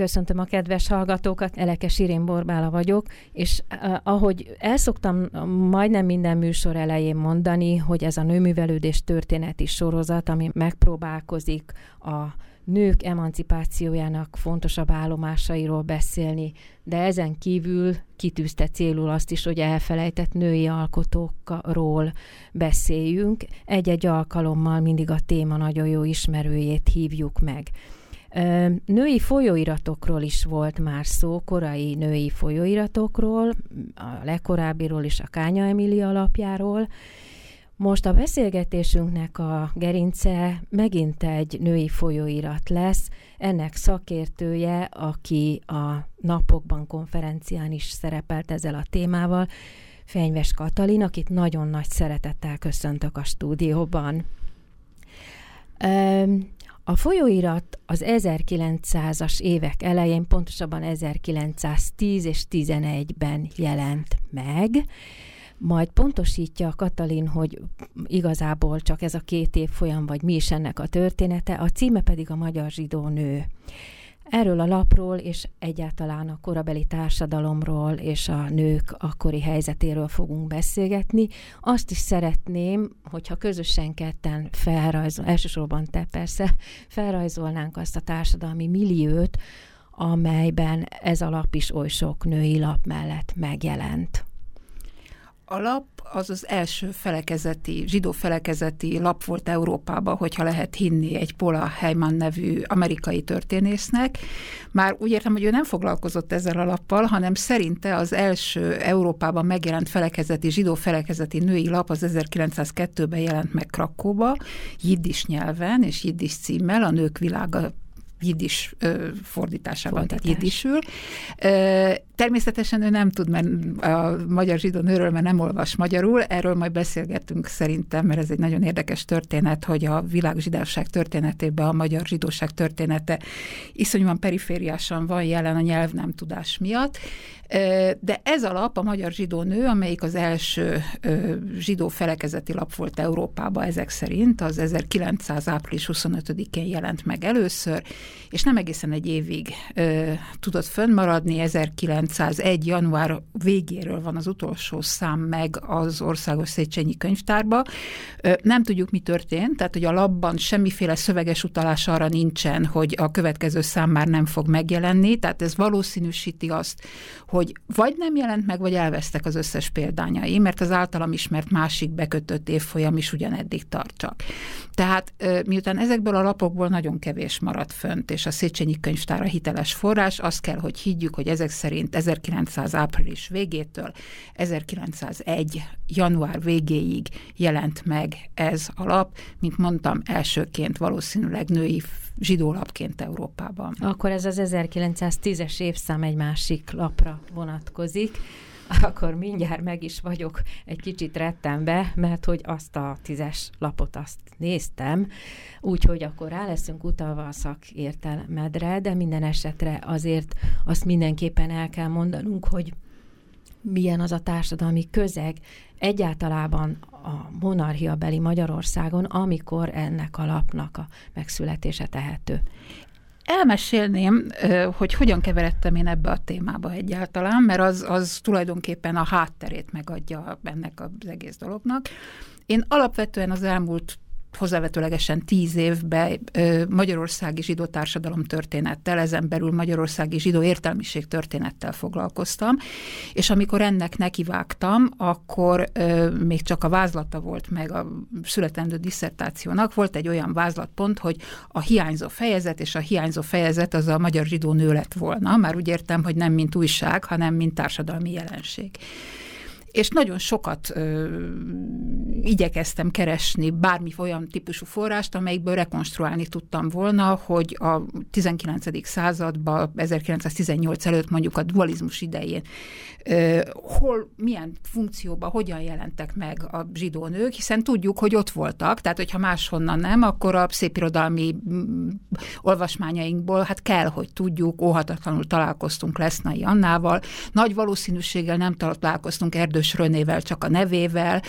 Köszöntöm a kedves hallgatókat, Elekes Irén Borbála vagyok, és uh, ahogy elszoktam majdnem minden műsor elején mondani, hogy ez a nőművelődés történeti sorozat, ami megpróbálkozik a nők emancipációjának fontosabb állomásairól beszélni, de ezen kívül kitűzte célul azt is, hogy elfelejtett női alkotókról beszéljünk. Egy-egy alkalommal mindig a téma nagyon jó ismerőjét hívjuk meg. Női folyóiratokról is volt már szó, korai női folyóiratokról, a legkorábbiról is a Kánya Emília alapjáról. Most a beszélgetésünknek a gerince megint egy női folyóirat lesz, ennek szakértője, aki a napokban konferencián is szerepelt ezzel a témával, Fenyves Katalin, akit nagyon nagy szeretettel köszöntök a stúdióban. A folyóirat az 1900-as évek elején, pontosabban 1910 és 11-ben jelent meg, majd pontosítja Katalin, hogy igazából csak ez a két év folyam, vagy mi is ennek a története, a címe pedig a Magyar Zsidó Nő. Erről a lapról és egyáltalán a korabeli társadalomról és a nők akkori helyzetéről fogunk beszélgetni. Azt is szeretném, hogyha közösen ketten felrajzol, elsősorban te persze, felrajzolnánk azt a társadalmi milliót, amelyben ez a lap is oly sok női lap mellett megjelent. A lap az az első felekezeti, zsidó felekezeti lap volt Európában, hogyha lehet hinni egy Paula Heyman nevű amerikai történésznek. Már úgy értem, hogy ő nem foglalkozott ezzel a lappal, hanem szerinte az első Európában megjelent felekezeti, zsidó felekezeti női lap az 1902-ben jelent meg Krakóba, jiddis nyelven és jiddis címmel, a Nők világa jiddis fordításában, Fordítás. tehát jiddisül. Természetesen ő nem tud mert a magyar zsidó nőről, mert nem olvas magyarul, erről majd beszélgetünk szerintem, mert ez egy nagyon érdekes történet, hogy a világ zsidóság történetében a magyar zsidóság története iszonyúan perifériásan van jelen a nyelv nem tudás miatt, de ez a lap, a Magyar Zsidó Nő, amelyik az első zsidó felekezeti lap volt Európában ezek szerint, az 1900. április 25-én jelent meg először, és nem egészen egy évig tudott fönnmaradni, 1901. január végéről van az utolsó szám meg az Országos Széchenyi Könyvtárba. Nem tudjuk, mi történt, tehát hogy a labban semmiféle szöveges utalás arra nincsen, hogy a következő szám már nem fog megjelenni, tehát ez valószínűsíti azt, hogy hogy vagy nem jelent meg, vagy elvesztek az összes példányai, mert az általam ismert másik bekötött évfolyam is ugyaneddig tart csak. Tehát miután ezekből a lapokból nagyon kevés maradt fönt, és a Széchenyi könyvtára hiteles forrás, azt kell, hogy higgyük, hogy ezek szerint 1900 április végétől 1901 január végéig jelent meg ez a lap, mint mondtam, elsőként valószínűleg női zsidólapként Európában. Akkor ez az 1910-es évszám egy másik lapra vonatkozik. Akkor mindjárt meg is vagyok egy kicsit rettenve, mert hogy azt a tízes lapot azt néztem, úgyhogy akkor rá leszünk utalva a szakértelmedre, de minden esetre azért azt mindenképpen el kell mondanunk, hogy milyen az a társadalmi közeg. Egyáltalában a monarchia beli Magyarországon, amikor ennek a lapnak a megszületése tehető. Elmesélném, hogy hogyan keveredtem én ebbe a témába egyáltalán, mert az, az tulajdonképpen a hátterét megadja ennek az egész dolognak. Én alapvetően az elmúlt hozzávetőlegesen tíz évben magyarországi zsidó társadalom történettel, ezen belül magyarországi zsidó értelmiség történettel foglalkoztam, és amikor ennek nekivágtam, akkor még csak a vázlata volt meg a születendő disszertációnak, volt egy olyan vázlatpont, hogy a hiányzó fejezet, és a hiányzó fejezet az a magyar zsidó nő lett volna, már úgy értem, hogy nem mint újság, hanem mint társadalmi jelenség. És nagyon sokat ö, igyekeztem keresni bármi olyan típusú forrást, amelyikből rekonstruálni tudtam volna, hogy a 19. században, 1918 előtt mondjuk a dualizmus idején ö, hol, milyen funkcióban, hogyan jelentek meg a zsidó nők, hiszen tudjuk, hogy ott voltak, tehát hogyha máshonnan nem, akkor a szépirodalmi olvasmányainkból hát kell, hogy tudjuk, óhatatlanul találkoztunk Lesznai Annával, nagy valószínűséggel nem találkoztunk Erdős Rönével, csak a nevével,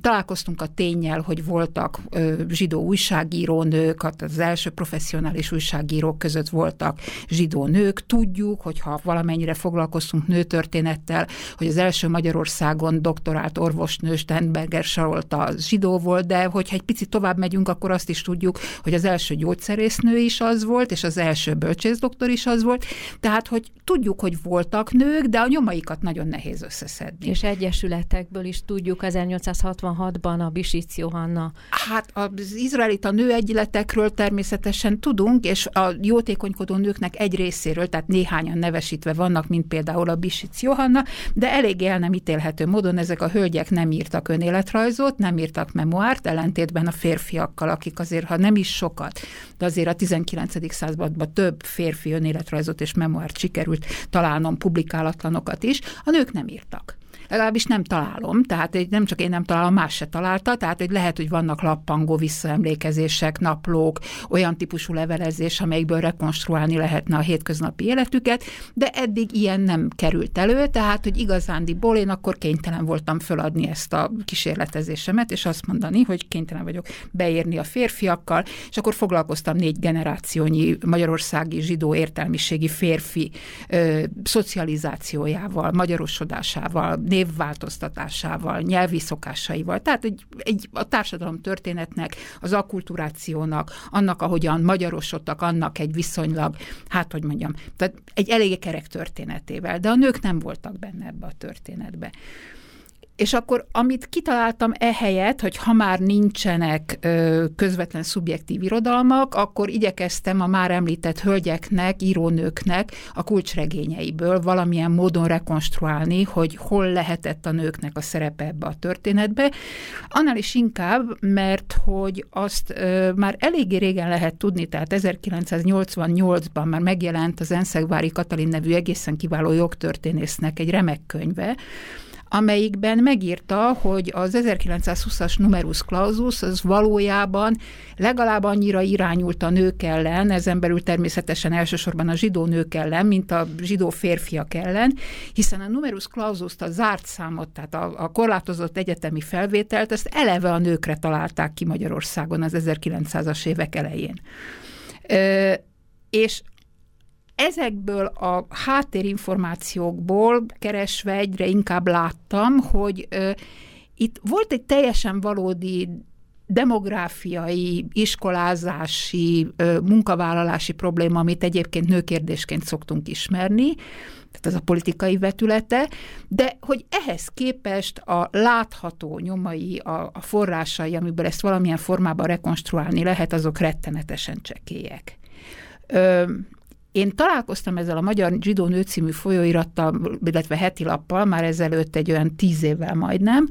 találkoztunk a tényel, hogy voltak zsidó újságírónők, hát az első professzionális újságírók között voltak zsidó nők, tudjuk, hogyha valamennyire foglalkoztunk nőtörténettel, hogy az első Magyarországon doktorált orvosnő Stenberger Sarolta zsidó volt, de hogyha egy picit tovább megyünk, akkor azt is tudjuk, hogy az első gyógyszerésznő is az volt, és az első bölcsész-doktor is az volt. Tehát, hogy tudjuk, hogy voltak nők, de a nyomaikat nagyon nehéz összeszedni. És egyesületekből is tudjuk, 1866-ban a Bisic Johanna. Hát az izraelita nőegyletekről természetesen tudunk, és a jótékonykodó nőknek egy részéről, tehát néhányan nevesítve vannak, mint például a Bisic Johanna, de elég el nem ítélhető módon ezek a hölgyek nem írtak önéletrajzot, nem írtak memoárt, ellentétben a férfiakkal, akik azért, ha nem is sokat, de azért a 19. században több férfi önéletrajzot és memoárt sikerült találnom, publikálatlanokat is, a nők nem írtak legalábbis nem találom, tehát nem csak én nem találom, más se találta, tehát hogy lehet, hogy vannak lappangó visszaemlékezések, naplók, olyan típusú levelezés, amelyikből rekonstruálni lehetne a hétköznapi életüket, de eddig ilyen nem került elő, tehát hogy igazándiból én akkor kénytelen voltam föladni ezt a kísérletezésemet, és azt mondani, hogy kénytelen vagyok beérni a férfiakkal, és akkor foglalkoztam négy generációnyi magyarországi zsidó értelmiségi férfi ö, szocializációjával, magyarosodásával, névváltoztatásával, nyelvi szokásaival. Tehát egy, egy, a társadalom történetnek, az akkulturációnak, annak, ahogyan magyarosodtak, annak egy viszonylag, hát hogy mondjam, tehát egy elég kerek történetével, de a nők nem voltak benne ebbe a történetbe. És akkor, amit kitaláltam ehelyett, hogy ha már nincsenek ö, közvetlen szubjektív irodalmak, akkor igyekeztem a már említett hölgyeknek, írónőknek a kulcsregényeiből valamilyen módon rekonstruálni, hogy hol lehetett a nőknek a szerepe ebbe a történetbe. Annál is inkább, mert hogy azt ö, már eléggé régen lehet tudni, tehát 1988-ban már megjelent az Enszegvári Katalin nevű egészen kiváló jogtörténésznek egy remek könyve, amelyikben megírta, hogy az 1920-as numerus clausus az valójában legalább annyira irányult a nők ellen, ezen belül természetesen elsősorban a zsidó nők ellen, mint a zsidó férfiak ellen, hiszen a numerus clausus a zárt számot, tehát a, a korlátozott egyetemi felvételt, ezt eleve a nőkre találták ki Magyarországon az 1900-as évek elején. Ö, és ezekből a háttérinformációkból keresve egyre inkább láttam, hogy ö, itt volt egy teljesen valódi demográfiai, iskolázási, ö, munkavállalási probléma, amit egyébként nőkérdésként szoktunk ismerni, tehát ez a politikai vetülete, de hogy ehhez képest a látható nyomai, a, a forrásai, amiből ezt valamilyen formában rekonstruálni lehet, azok rettenetesen csekélyek. Ö, én találkoztam ezzel a Magyar Zsidó Nő című folyóirattal, illetve heti lappal már ezelőtt egy olyan tíz évvel majdnem,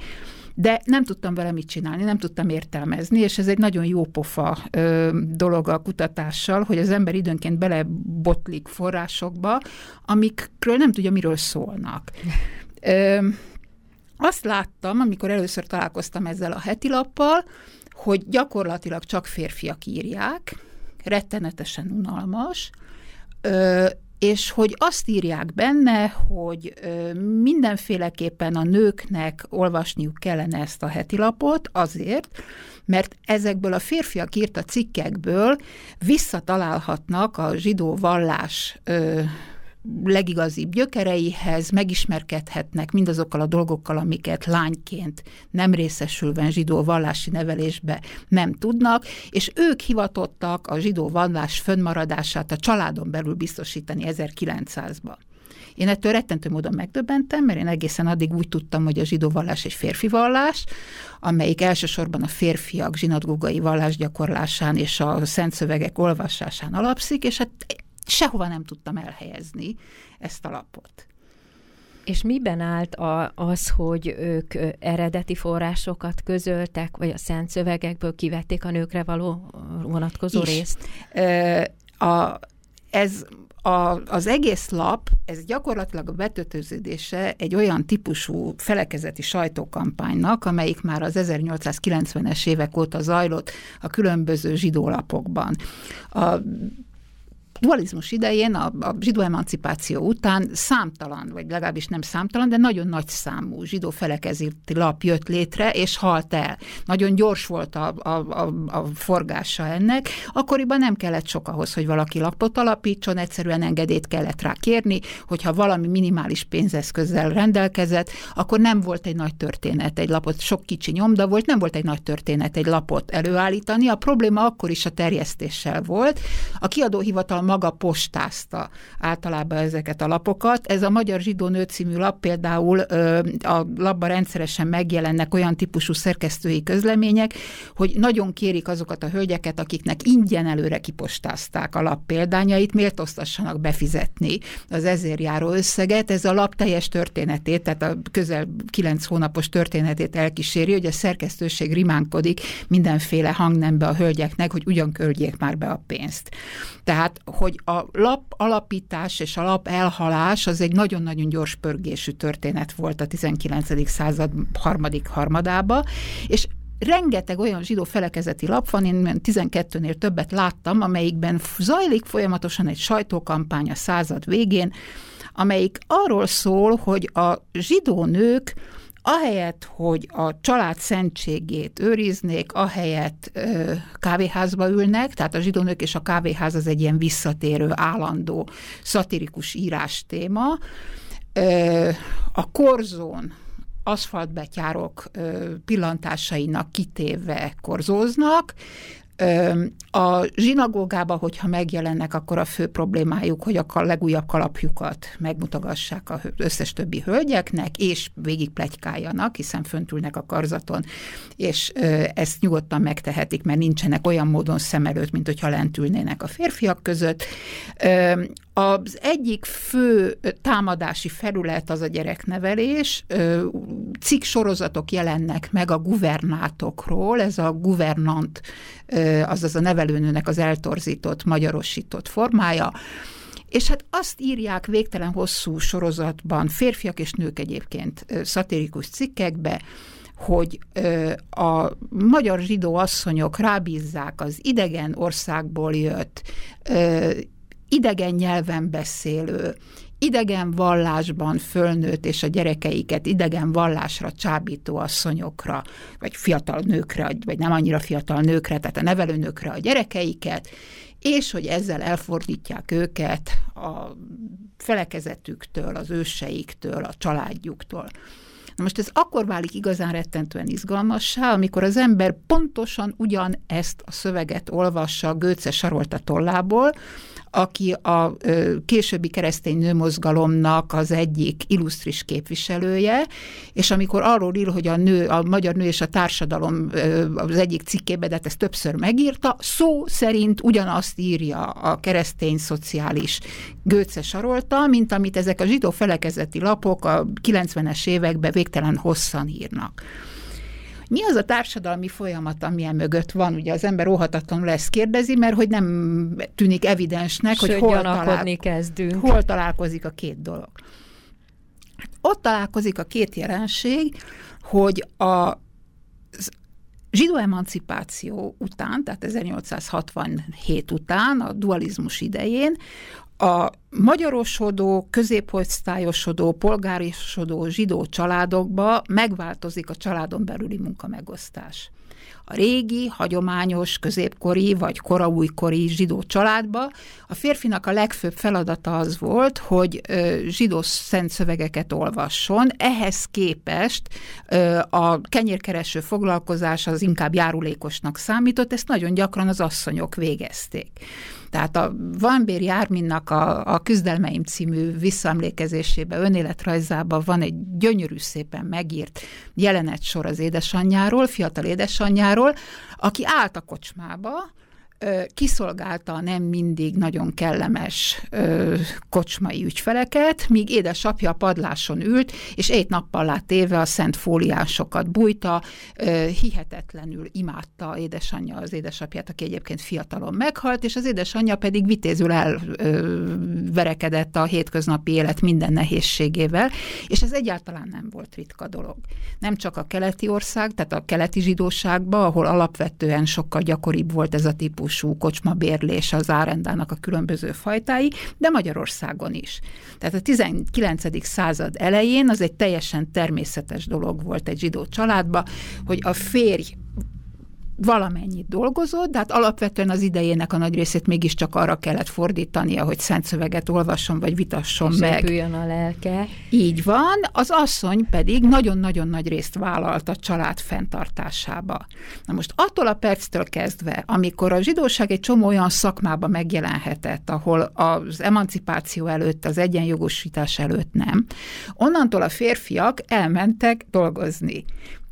de nem tudtam vele mit csinálni, nem tudtam értelmezni, és ez egy nagyon jó pofa ö, dolog a kutatással, hogy az ember időnként belebotlik forrásokba, amikről nem tudja, miről szólnak. Ö, azt láttam, amikor először találkoztam ezzel a heti lappal, hogy gyakorlatilag csak férfiak írják, rettenetesen unalmas, És hogy azt írják benne, hogy mindenféleképpen a nőknek olvasniuk kellene ezt a heti lapot azért, mert ezekből a férfiak írt a cikkekből visszatalálhatnak a zsidó vallás legigazibb gyökereihez, megismerkedhetnek mindazokkal a dolgokkal, amiket lányként nem részesülve zsidó vallási nevelésbe nem tudnak, és ők hivatottak a zsidó vallás fönnmaradását a családon belül biztosítani 1900-ban. Én ettől rettentő módon megdöbbentem, mert én egészen addig úgy tudtam, hogy a zsidó vallás egy férfi vallás, amelyik elsősorban a férfiak zsinatgógai vallásgyakorlásán és a szent szövegek olvasásán alapszik, és hát sehova nem tudtam elhelyezni ezt a lapot. És miben állt a, az, hogy ők eredeti forrásokat közöltek, vagy a szent szövegekből kivették a nőkre való vonatkozó Is. részt? A, ez a, az egész lap, ez gyakorlatilag a betötöződése egy olyan típusú felekezeti sajtókampánynak, amelyik már az 1890-es évek óta zajlott a különböző zsidólapokban. A dualizmus idején, a, a zsidó emancipáció után számtalan, vagy legalábbis nem számtalan, de nagyon nagy számú zsidó felekezeti lap jött létre, és halt el. Nagyon gyors volt a, a, a, a forgása ennek. Akkoriban nem kellett sok ahhoz, hogy valaki lapot alapítson, egyszerűen engedélyt kellett rá kérni, hogyha valami minimális pénzeszközzel rendelkezett, akkor nem volt egy nagy történet, egy lapot, sok kicsi nyomda volt, nem volt egy nagy történet egy lapot előállítani. A probléma akkor is a terjesztéssel volt. A kiadóhivatal maga postázta általában ezeket a lapokat. Ez a Magyar Zsidó Nő című lap például a labban rendszeresen megjelennek olyan típusú szerkesztői közlemények, hogy nagyon kérik azokat a hölgyeket, akiknek ingyen előre kipostázták a lap példányait, méltóztassanak befizetni az ezért járó összeget. Ez a lap teljes történetét, tehát a közel kilenc hónapos történetét elkíséri, hogy a szerkesztőség rimánkodik mindenféle hangnembe a hölgyeknek, hogy ugyan költjék már be a pénzt. Tehát, hogy a lap alapítás és a lap elhalás az egy nagyon-nagyon gyors pörgésű történet volt a 19. század harmadik harmadába, és rengeteg olyan zsidó felekezeti lap van, én 12-nél többet láttam, amelyikben zajlik folyamatosan egy sajtókampány a század végén, amelyik arról szól, hogy a zsidó nők ahelyett, hogy a család szentségét őriznék, ahelyett ö, kávéházba ülnek, tehát a zsidónők és a kávéház az egy ilyen visszatérő, állandó, szatirikus írás téma. Ö, a korzón aszfaltbetyárok pillantásainak kitéve korzóznak, a zsinagógába, hogyha megjelennek, akkor a fő problémájuk, hogy a legújabb kalapjukat megmutogassák az összes többi hölgyeknek, és végig plegykáljanak, hiszen föntülnek a karzaton, és ezt nyugodtan megtehetik, mert nincsenek olyan módon szem előtt, mint hogyha lent ülnének a férfiak között. Az egyik fő támadási felület az a gyereknevelés. Cikk sorozatok jelennek meg a guvernátokról, ez a guvernant, azaz a nevelőnőnek az eltorzított, magyarosított formája. És hát azt írják végtelen hosszú sorozatban, férfiak és nők egyébként szatirikus cikkekbe, hogy a magyar zsidó asszonyok rábízzák az idegen országból jött idegen nyelven beszélő, idegen vallásban fölnőtt és a gyerekeiket idegen vallásra csábító asszonyokra, vagy fiatal nőkre, vagy nem annyira fiatal nőkre, tehát a nevelőnőkre a gyerekeiket, és hogy ezzel elfordítják őket a felekezetüktől, az őseiktől, a családjuktól. Na most ez akkor válik igazán rettentően izgalmassá, amikor az ember pontosan ugyan ezt a szöveget olvassa Gőce Sarolta tollából, aki a későbbi keresztény nőmozgalomnak az egyik illusztris képviselője, és amikor arról ír, hogy a nő, a magyar nő és a társadalom az egyik cikkébe, de hát ezt többször megírta, szó szerint ugyanazt írja a keresztény szociális Gőce Sarolta, mint amit ezek a zsidó felekezeti lapok a 90-es években végtelen hosszan írnak. Mi az a társadalmi folyamat, amilyen mögött van? Ugye az ember óhatatlanul ezt kérdezi, mert hogy nem tűnik evidensnek, Sőt, hogy hol, talál... kezdünk. hol találkozik a két dolog. Ott találkozik a két jelenség, hogy a zsidó emancipáció után, tehát 1867 után, a dualizmus idején, a magyarosodó, középosztályosodó, polgárisodó zsidó családokba megváltozik a családon belüli munkamegosztás. A régi, hagyományos, középkori vagy koraújkori zsidó családba a férfinak a legfőbb feladata az volt, hogy zsidó szent szövegeket olvasson. Ehhez képest a kenyérkereső foglalkozás az inkább járulékosnak számított, ezt nagyon gyakran az asszonyok végezték. Tehát a Van Bér Járminnak a, a Küzdelmeim című visszaemlékezésében, önéletrajzában van egy gyönyörű szépen megírt jelenet sor az édesanyjáról, fiatal édesanyjáról, aki állt a kocsmába, kiszolgálta nem mindig nagyon kellemes kocsmai ügyfeleket, míg édesapja a padláson ült, és egy nappal lát éve a szent fóliásokat bújta, hihetetlenül imádta édesanyja az édesapját, aki egyébként fiatalon meghalt, és az édesanyja pedig vitézül elverekedett a hétköznapi élet minden nehézségével, és ez egyáltalán nem volt ritka dolog. Nem csak a keleti ország, tehát a keleti zsidóságban, ahol alapvetően sokkal gyakoribb volt ez a típusú kocsmabérlés az árendának a különböző fajtái, de Magyarországon is. Tehát a 19. század elején az egy teljesen természetes dolog volt egy zsidó családba, hogy a férj valamennyit dolgozott, de hát alapvetően az idejének a nagy részét mégiscsak arra kellett fordítania, hogy szent szöveget olvasson, vagy vitasson És meg. a lelke. Így van, az asszony pedig nagyon-nagyon nagy részt vállalt a család fenntartásába. Na most attól a perctől kezdve, amikor a zsidóság egy csomó olyan szakmába megjelenhetett, ahol az emancipáció előtt, az egyenjogosítás előtt nem, onnantól a férfiak elmentek dolgozni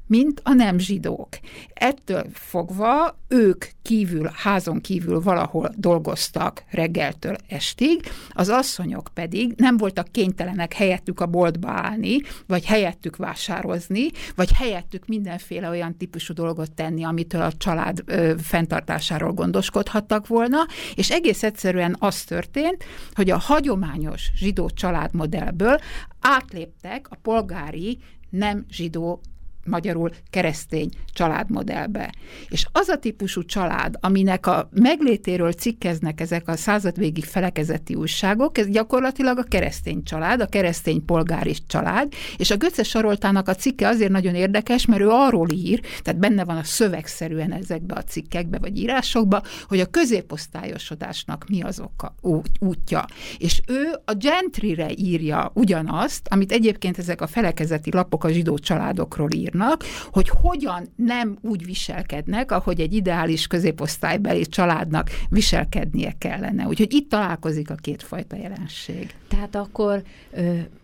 mint a nem zsidók. Ettől fogva ők kívül, házon kívül valahol dolgoztak reggeltől estig, az asszonyok pedig nem voltak kénytelenek helyettük a boltba állni, vagy helyettük vásározni, vagy helyettük mindenféle olyan típusú dolgot tenni, amitől a család ö, fenntartásáról gondoskodhattak volna, és egész egyszerűen az történt, hogy a hagyományos zsidó családmodellből átléptek a polgári nem zsidó magyarul keresztény családmodellbe. És az a típusú család, aminek a meglétéről cikkeznek ezek a századvégi felekezeti újságok, ez gyakorlatilag a keresztény család, a keresztény polgári család, és a Götze Saroltának a cikke azért nagyon érdekes, mert ő arról ír, tehát benne van a szövegszerűen ezekbe a cikkekbe vagy írásokba, hogy a középosztályosodásnak mi az oka, útja. És ő a gentryre írja ugyanazt, amit egyébként ezek a felekezeti lapok a zsidó családokról ír írnak, hogy hogyan nem úgy viselkednek, ahogy egy ideális középosztálybeli családnak viselkednie kellene. Úgyhogy itt találkozik a kétfajta jelenség. Tehát akkor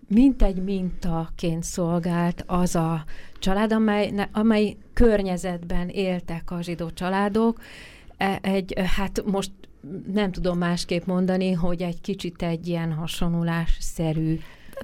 mintegy mintaként szolgált az a család, amely, amely környezetben éltek a zsidó családok, e, egy, hát most nem tudom másképp mondani, hogy egy kicsit egy ilyen hasonulásszerű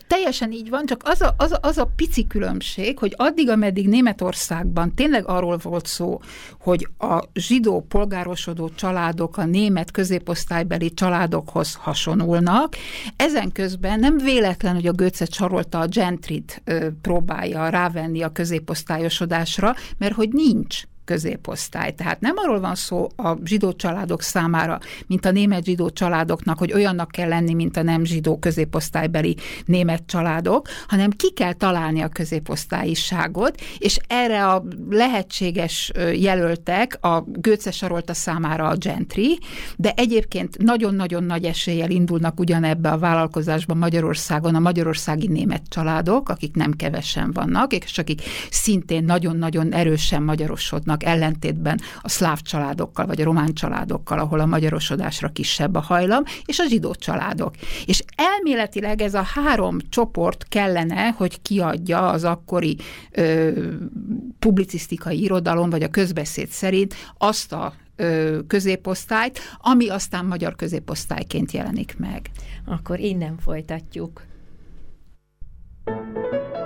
Teljesen így van, csak az a, az, a, az a pici különbség, hogy addig, ameddig Németországban tényleg arról volt szó, hogy a zsidó polgárosodó családok a német középosztálybeli családokhoz hasonulnak, ezen közben nem véletlen, hogy a Götze csarolta a gentrit próbálja rávenni a középosztályosodásra, mert hogy nincs középosztály. Tehát nem arról van szó a zsidó családok számára, mint a német zsidó családoknak, hogy olyannak kell lenni, mint a nem zsidó középosztálybeli német családok, hanem ki kell találni a középosztályiságot, és erre a lehetséges jelöltek a Götze Sarolta számára a gentry, de egyébként nagyon-nagyon nagy eséllyel indulnak ugyanebbe a vállalkozásba Magyarországon a magyarországi német családok, akik nem kevesen vannak, és akik szintén nagyon-nagyon erősen magyarosodnak vannak ellentétben a szláv családokkal, vagy a román családokkal, ahol a magyarosodásra kisebb a hajlam, és a zsidó családok. És elméletileg ez a három csoport kellene, hogy kiadja az akkori ö, publicisztikai irodalom, vagy a közbeszéd szerint azt a középosztályt, ami aztán magyar középosztályként jelenik meg. Akkor innen folytatjuk. Música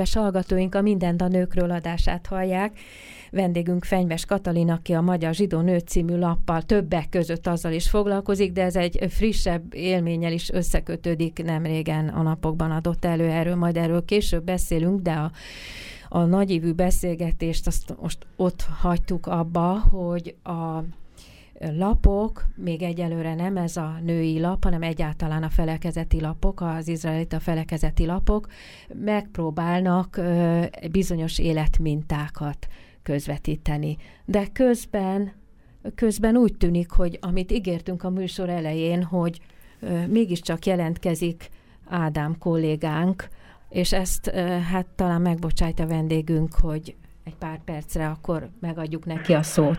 Kedves hallgatóink, a Mindent a nőkről adását hallják. Vendégünk Fenyves Katalin, aki a Magyar Zsidó Nő című lappal többek között azzal is foglalkozik, de ez egy frissebb élménnyel is összekötődik, nem régen a napokban adott elő erről, majd erről később beszélünk, de a a nagyívű beszélgetést azt most ott hagytuk abba, hogy a lapok, még egyelőre nem ez a női lap, hanem egyáltalán a felekezeti lapok, az izraelita felekezeti lapok megpróbálnak bizonyos életmintákat közvetíteni. De közben, közben úgy tűnik, hogy amit ígértünk a műsor elején, hogy mégiscsak jelentkezik Ádám kollégánk, és ezt hát talán megbocsájt a vendégünk, hogy egy pár percre akkor megadjuk neki a szót.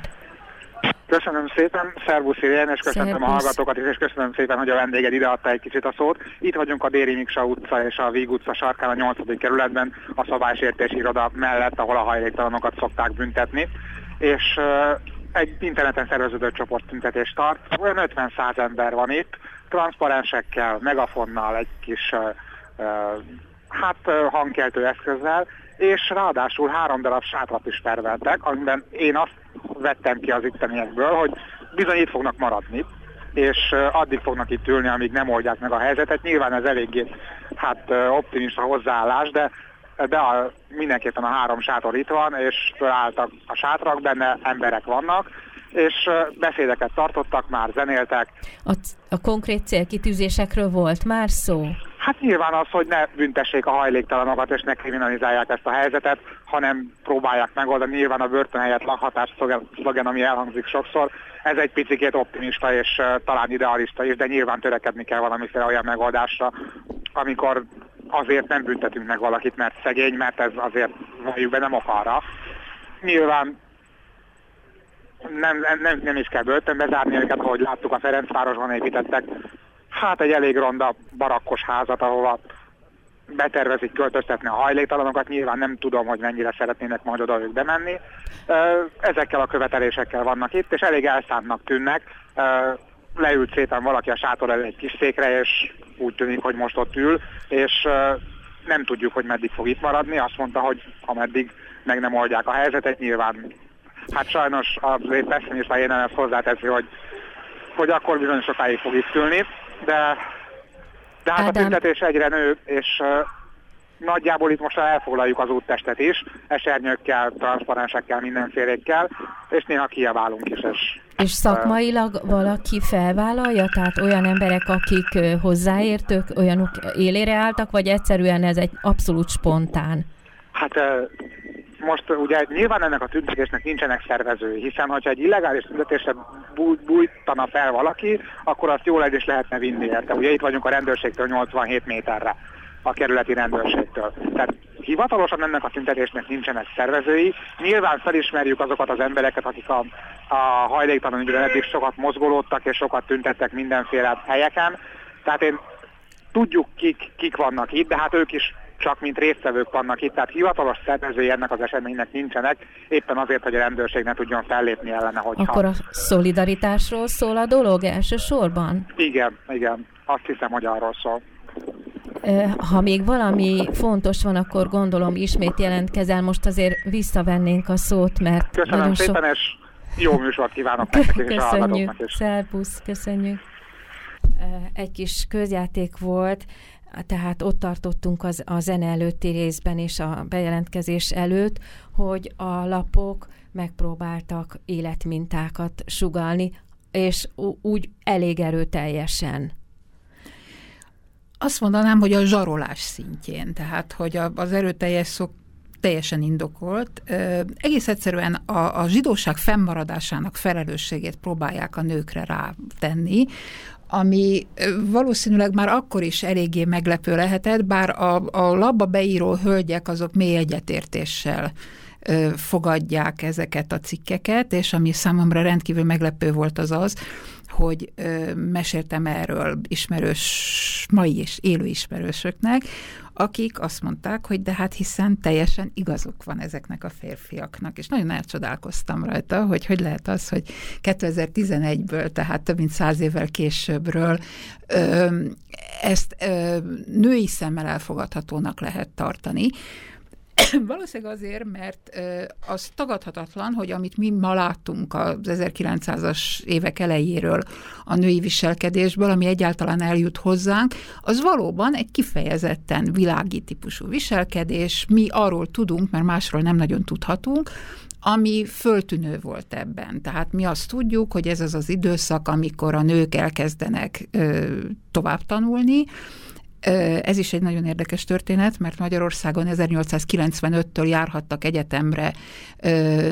Köszönöm szépen, szervusz Irén, és köszönöm Szervusz. a hallgatókat is, és köszönöm szépen, hogy a vendéged ideadta egy kicsit a szót. Itt vagyunk a Déri Miksa utca és a Víg utca sarkán a 8. kerületben, a szabálysértési iroda mellett, ahol a hajléktalanokat szokták büntetni. És egy interneten szerveződő csoport tüntetést tart. Olyan 50-100 ember van itt, transzparensekkel, megafonnal, egy kis hát hangkeltő eszközzel, és ráadásul három darab sátrat is terveltek, amiben én azt vettem ki az itteniekből, hogy bizony itt fognak maradni, és addig fognak itt ülni, amíg nem oldják meg a helyzetet. Nyilván ez eléggé hát, optimista hozzáállás, de de a, mindenképpen a három sátor itt van, és felálltak a sátrak, benne emberek vannak, és beszédeket tartottak, már zenéltek. A, a konkrét célkitűzésekről volt már szó? Hát nyilván az, hogy ne büntessék a hajléktalanokat, és ne kriminalizálják ezt a helyzetet, hanem próbálják megoldani. Nyilván a börtön helyett lakhatás szlogen, ami elhangzik sokszor, ez egy picit optimista és uh, talán idealista is, de nyilván törekedni kell valamiféle olyan megoldásra, amikor azért nem büntetünk meg valakit, mert szegény, mert ez azért valljuk be nem ok arra. Nyilván nem, nem, nem is kell börtönbe zárni őket, ahogy láttuk a Ferencvárosban építettek hát egy elég ronda barakkos házat, ahova betervezik költöztetni a hajléktalanokat, nyilván nem tudom, hogy mennyire szeretnének majd oda ők bemenni. Ezekkel a követelésekkel vannak itt, és elég elszántnak tűnnek. Leült szépen valaki a sátor elé egy kis székre, és úgy tűnik, hogy most ott ül, és nem tudjuk, hogy meddig fog itt maradni. Azt mondta, hogy ameddig meg nem oldják a helyzetet, nyilván hát sajnos az pessimista én ezt hozzáteszi, hogy, hogy akkor bizony sokáig fog itt ülni de, de hát Ádám. a tüntetés egyre nő, és nagyjából itt most elfoglaljuk az úttestet is, esernyőkkel, transzparensekkel, mindenfélékkel, és néha kiabálunk is. És, és szakmailag uh, valaki felvállalja? Tehát olyan emberek, akik hozzáértők, olyanok élére álltak, vagy egyszerűen ez egy abszolút spontán? Hát uh, most ugye nyilván ennek a tüntetésnek nincsenek szervezői, hiszen ha egy illegális tüntetésre bújtana fel valaki, akkor azt jól el is lehetne vinni érte. Ugye itt vagyunk a rendőrségtől 87 méterre, a kerületi rendőrségtől. Tehát hivatalosan ennek a tüntetésnek nincsenek szervezői. Nyilván felismerjük azokat az embereket, akik a, a hajléktalan ügyben eddig sokat mozgolódtak és sokat tüntettek mindenféle helyeken. Tehát én tudjuk, kik, kik vannak itt, de hát ők is csak mint résztvevők vannak itt, tehát hivatalos szervezői ennek az eseménynek nincsenek, éppen azért, hogy a rendőrség ne tudjon fellépni ellene. Hogyha... Akkor a szolidaritásról szól a dolog elsősorban? Igen, igen, azt hiszem, hogy arról szól. Ha még valami fontos van, akkor gondolom ismét jelentkezel, most azért visszavennénk a szót, mert... Köszönöm szépen, so... és jó műsort kívánok nektek és Köszönjük, szervusz, köszönjük. Egy kis közjáték volt, tehát ott tartottunk az, a zene előtti részben és a bejelentkezés előtt, hogy a lapok megpróbáltak életmintákat sugalni, és úgy elég erőteljesen. Azt mondanám, hogy a zsarolás szintjén, tehát hogy az erőteljes szok teljesen indokolt. Egész egyszerűen a, a zsidóság fennmaradásának felelősségét próbálják a nőkre rátenni, ami valószínűleg már akkor is eléggé meglepő lehetett, bár a, a labba beíró hölgyek azok mély egyetértéssel fogadják ezeket a cikkeket, és ami számomra rendkívül meglepő volt az az, hogy meséltem erről ismerős, mai és élő ismerősöknek, akik azt mondták, hogy de hát hiszen teljesen igazuk van ezeknek a férfiaknak, és nagyon elcsodálkoztam rajta, hogy hogy lehet az, hogy 2011-ből, tehát több mint száz évvel későbbről ezt női szemmel elfogadhatónak lehet tartani. Valószínűleg azért, mert az tagadhatatlan, hogy amit mi ma látunk az 1900-as évek elejéről a női viselkedésből, ami egyáltalán eljut hozzánk, az valóban egy kifejezetten világi típusú viselkedés. Mi arról tudunk, mert másról nem nagyon tudhatunk, ami föltűnő volt ebben. Tehát mi azt tudjuk, hogy ez az az időszak, amikor a nők elkezdenek ö, tovább tanulni, ez is egy nagyon érdekes történet, mert Magyarországon 1895-től járhattak egyetemre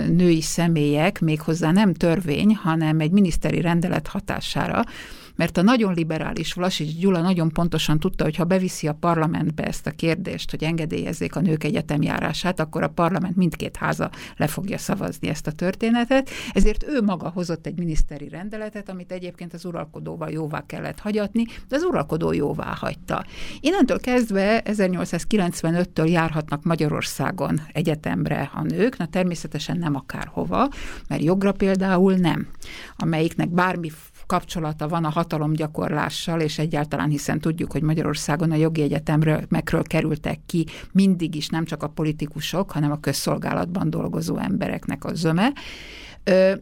női személyek, méghozzá nem törvény, hanem egy miniszteri rendelet hatására, mert a nagyon liberális Vlasics Gyula nagyon pontosan tudta, hogy ha beviszi a parlamentbe ezt a kérdést, hogy engedélyezzék a nők egyetemjárását, akkor a parlament mindkét háza le fogja szavazni ezt a történetet, ezért ő maga hozott egy miniszteri rendeletet, amit egyébként az uralkodóval jóvá kellett hagyatni, de az uralkodó jóvá hagyta. Innentől kezdve 1895-től járhatnak Magyarországon egyetemre a nők, na természetesen nem akárhova, mert jogra például nem, amelyiknek bármi kapcsolata van a hatalomgyakorlással, és egyáltalán hiszen tudjuk, hogy Magyarországon a jogi egyetemről megről kerültek ki mindig is nem csak a politikusok, hanem a közszolgálatban dolgozó embereknek a zöme,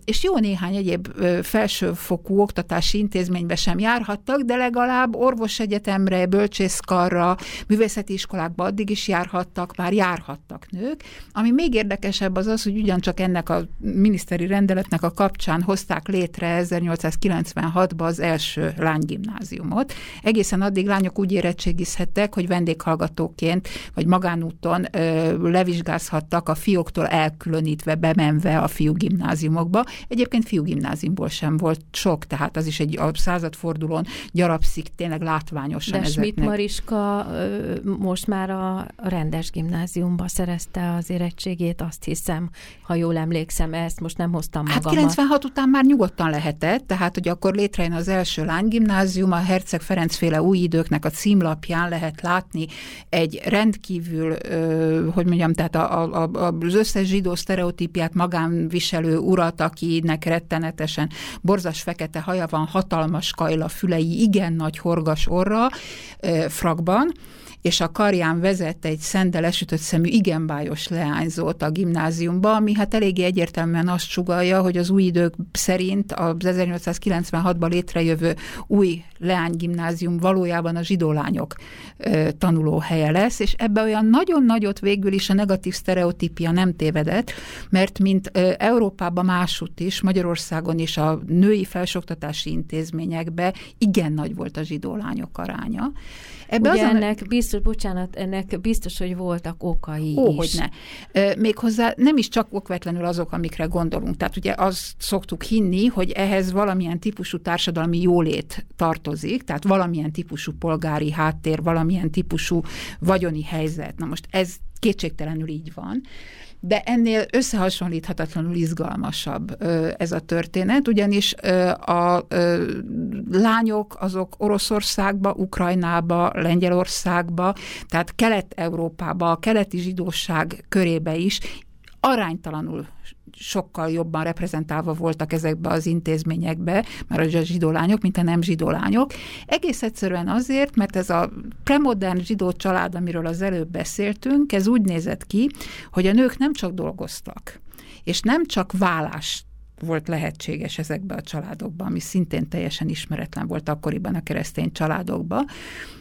és jó néhány egyéb felsőfokú oktatási intézménybe sem járhattak, de legalább orvosegyetemre, bölcsészkarra, művészeti iskolákba addig is járhattak, már járhattak nők. Ami még érdekesebb az az, hogy ugyancsak ennek a miniszteri rendeletnek a kapcsán hozták létre 1896-ban az első lánygimnáziumot. Egészen addig lányok úgy érettségizhettek, hogy vendéghallgatóként vagy magánúton ö, levizsgázhattak a fióktól elkülönítve, bemenve a fiú gimnázium gimnáziumokba. Egyébként fiú gimnáziumból sem volt sok, tehát az is egy a századfordulón gyarapszik tényleg látványosan. De ezeknek. Schmidt Mariska most már a rendes gimnáziumba szerezte az érettségét, azt hiszem, ha jól emlékszem, ezt most nem hoztam magammal. Hát 96 után már nyugodtan lehetett, tehát hogy akkor létrejön az első lánygimnázium, a Herceg Ferenc féle új időknek a címlapján lehet látni egy rendkívül, hogy mondjam, tehát a, a, a, az összes zsidó sztereotípiát magánviselő urat, akinek rettenetesen borzas fekete haja van, hatalmas kajla fülei, igen nagy horgas orra, frakban, és a karján vezet egy szendel esütött szemű, igen bájos leányzót a gimnáziumba, ami hát eléggé egyértelműen azt sugalja, hogy az új idők szerint az 1896-ban létrejövő új leánygimnázium valójában a zsidó lányok tanulóhelye lesz, és ebbe olyan nagyon nagyot végül is a negatív sztereotípia nem tévedett, mert mint Európában másút is, Magyarországon is a női felsoktatási intézményekbe igen nagy volt a zsidó lányok aránya. Ebbe Ugye az ennek a... biztos, bocsánat, ennek biztos, hogy voltak okai Ó, is. hogy ne. Méghozzá nem is csak okvetlenül azok, amikre gondolunk. Tehát ugye azt szoktuk hinni, hogy ehhez valamilyen típusú társadalmi jólét tartozik, tehát valamilyen típusú polgári háttér, valamilyen típusú vagyoni helyzet. Na most ez kétségtelenül így van de ennél összehasonlíthatatlanul izgalmasabb ez a történet, ugyanis a lányok azok Oroszországba, Ukrajnába, Lengyelországba, tehát Kelet-Európába, a keleti zsidóság körébe is aránytalanul sokkal jobban reprezentálva voltak ezekbe az intézményekbe, már a zsidó mint a nem zsidó lányok. Egész egyszerűen azért, mert ez a premodern zsidó család, amiről az előbb beszéltünk, ez úgy nézett ki, hogy a nők nem csak dolgoztak, és nem csak vállást volt lehetséges ezekbe a családokban, ami szintén teljesen ismeretlen volt akkoriban a keresztény családokban.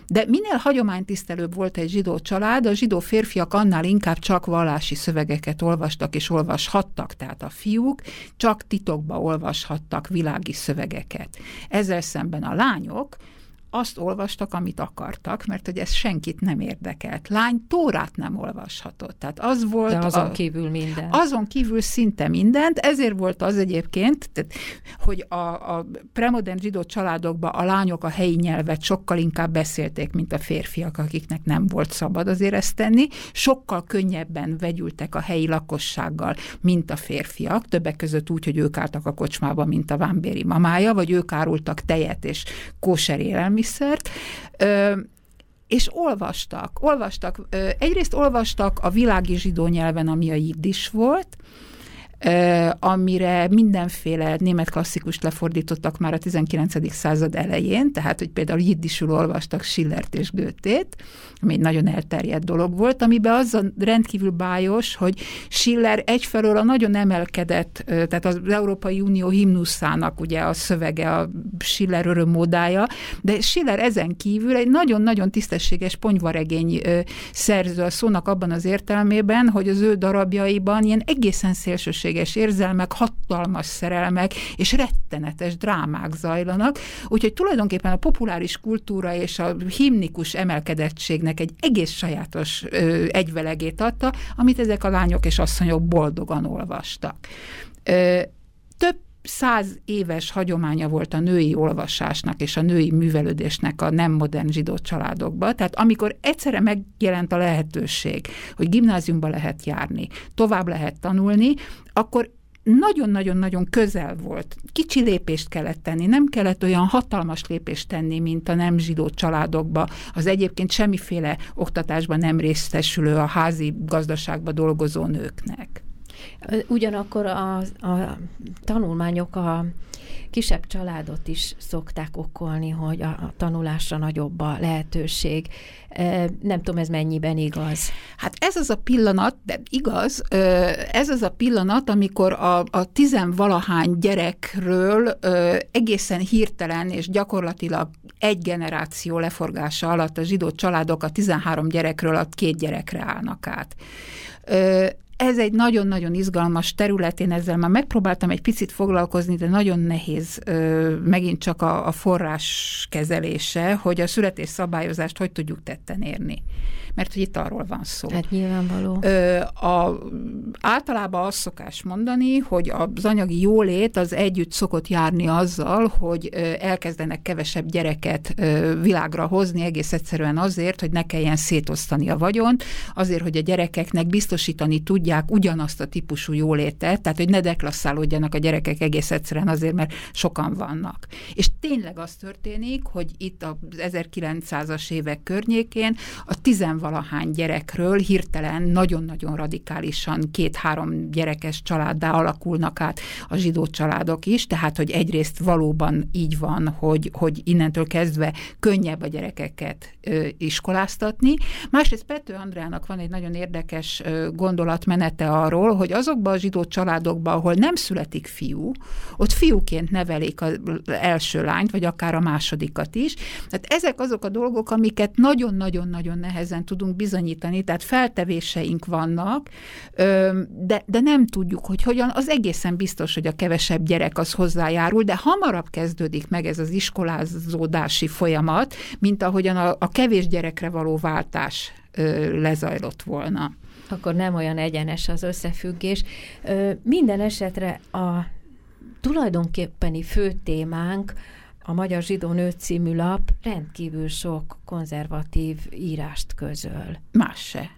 De minél hagyománytisztelőbb volt egy zsidó család, a zsidó férfiak annál inkább csak vallási szövegeket olvastak és olvashattak, tehát a fiúk csak titokba olvashattak világi szövegeket. Ezzel szemben a lányok azt olvastak, amit akartak, mert hogy ez senkit nem érdekelt. Lány Tórát nem olvashatott. Tehát az volt... De azon a, kívül minden. Azon kívül szinte mindent, ezért volt az egyébként, tehát, hogy a, a premodern zsidó családokban a lányok a helyi nyelvet sokkal inkább beszélték, mint a férfiak, akiknek nem volt szabad azért ezt tenni, sokkal könnyebben vegyültek a helyi lakossággal, mint a férfiak, többek között úgy, hogy ők álltak a kocsmába, mint a vámbéri mamája, vagy ők árultak tejet és kóser élelmiszer, élelmiszert, és olvastak, olvastak, egyrészt olvastak a világi zsidó nyelven, ami a jiddis volt, amire mindenféle német klasszikust lefordítottak már a 19. század elején, tehát hogy például jiddisül olvastak Schillert és Goethe-t, ami egy nagyon elterjedt dolog volt, amiben az a rendkívül bájos, hogy Schiller egyfelől a nagyon emelkedett, tehát az Európai Unió himnuszának ugye a szövege, a Schiller örömmódája, de Schiller ezen kívül egy nagyon-nagyon tisztességes ponyvaregény szerző a szónak abban az értelmében, hogy az ő darabjaiban ilyen egészen szélsőséges érzelmek, hatalmas szerelmek és rettenetes drámák zajlanak, úgyhogy tulajdonképpen a populáris kultúra és a himnikus emelkedettségnek egy egész sajátos ö, egyvelegét adta, amit ezek a lányok és asszonyok boldogan olvastak. Ö, száz éves hagyománya volt a női olvasásnak és a női művelődésnek a nem modern zsidó családokban. Tehát amikor egyszerre megjelent a lehetőség, hogy gimnáziumba lehet járni, tovább lehet tanulni, akkor nagyon-nagyon-nagyon közel volt. Kicsi lépést kellett tenni, nem kellett olyan hatalmas lépést tenni, mint a nem zsidó családokba, az egyébként semmiféle oktatásban nem részesülő a házi gazdaságba dolgozó nőknek. Ugyanakkor a, a tanulmányok a kisebb családot is szokták okolni, hogy a, a tanulásra nagyobb a lehetőség. Nem tudom, ez mennyiben igaz. Hát ez az a pillanat, de igaz, ez az a pillanat, amikor a, a tizenvalahány gyerekről egészen hirtelen és gyakorlatilag egy generáció leforgása alatt a zsidó családok a 13 gyerekről a két gyerekre állnak át ez egy nagyon-nagyon izgalmas terület, én ezzel már megpróbáltam egy picit foglalkozni, de nagyon nehéz megint csak a, a forrás kezelése, hogy a születés szabályozást hogy tudjuk tetten érni mert hogy itt arról van szó. Hát nyilvánvaló. Ö, a, általában azt szokás mondani, hogy az anyagi jólét az együtt szokott járni azzal, hogy elkezdenek kevesebb gyereket világra hozni, egész egyszerűen azért, hogy ne kelljen szétosztani a vagyont, azért, hogy a gyerekeknek biztosítani tudják ugyanazt a típusú jólétet, tehát hogy ne deklasszálódjanak a gyerekek egész egyszerűen azért, mert sokan vannak. És tényleg az történik, hogy itt az 1900-as évek környékén a tizenval valahány gyerekről hirtelen nagyon-nagyon radikálisan két-három gyerekes családdá alakulnak át a zsidó családok is, tehát hogy egyrészt valóban így van, hogy, hogy innentől kezdve könnyebb a gyerekeket ö, iskoláztatni. Másrészt Pető Andrának van egy nagyon érdekes ö, gondolatmenete arról, hogy azokban a zsidó családokban, ahol nem születik fiú, ott fiúként nevelik az első lányt, vagy akár a másodikat is. Tehát ezek azok a dolgok, amiket nagyon-nagyon-nagyon nehezen tud tudunk bizonyítani, tehát feltevéseink vannak, de, de nem tudjuk, hogy hogyan. Az egészen biztos, hogy a kevesebb gyerek az hozzájárul, de hamarabb kezdődik meg ez az iskolázódási folyamat, mint ahogyan a, a kevés gyerekre való váltás lezajlott volna. Akkor nem olyan egyenes az összefüggés. Minden esetre a tulajdonképpeni fő témánk a Magyar Zsidó Nő című lap rendkívül sok konzervatív írást közöl. Más se.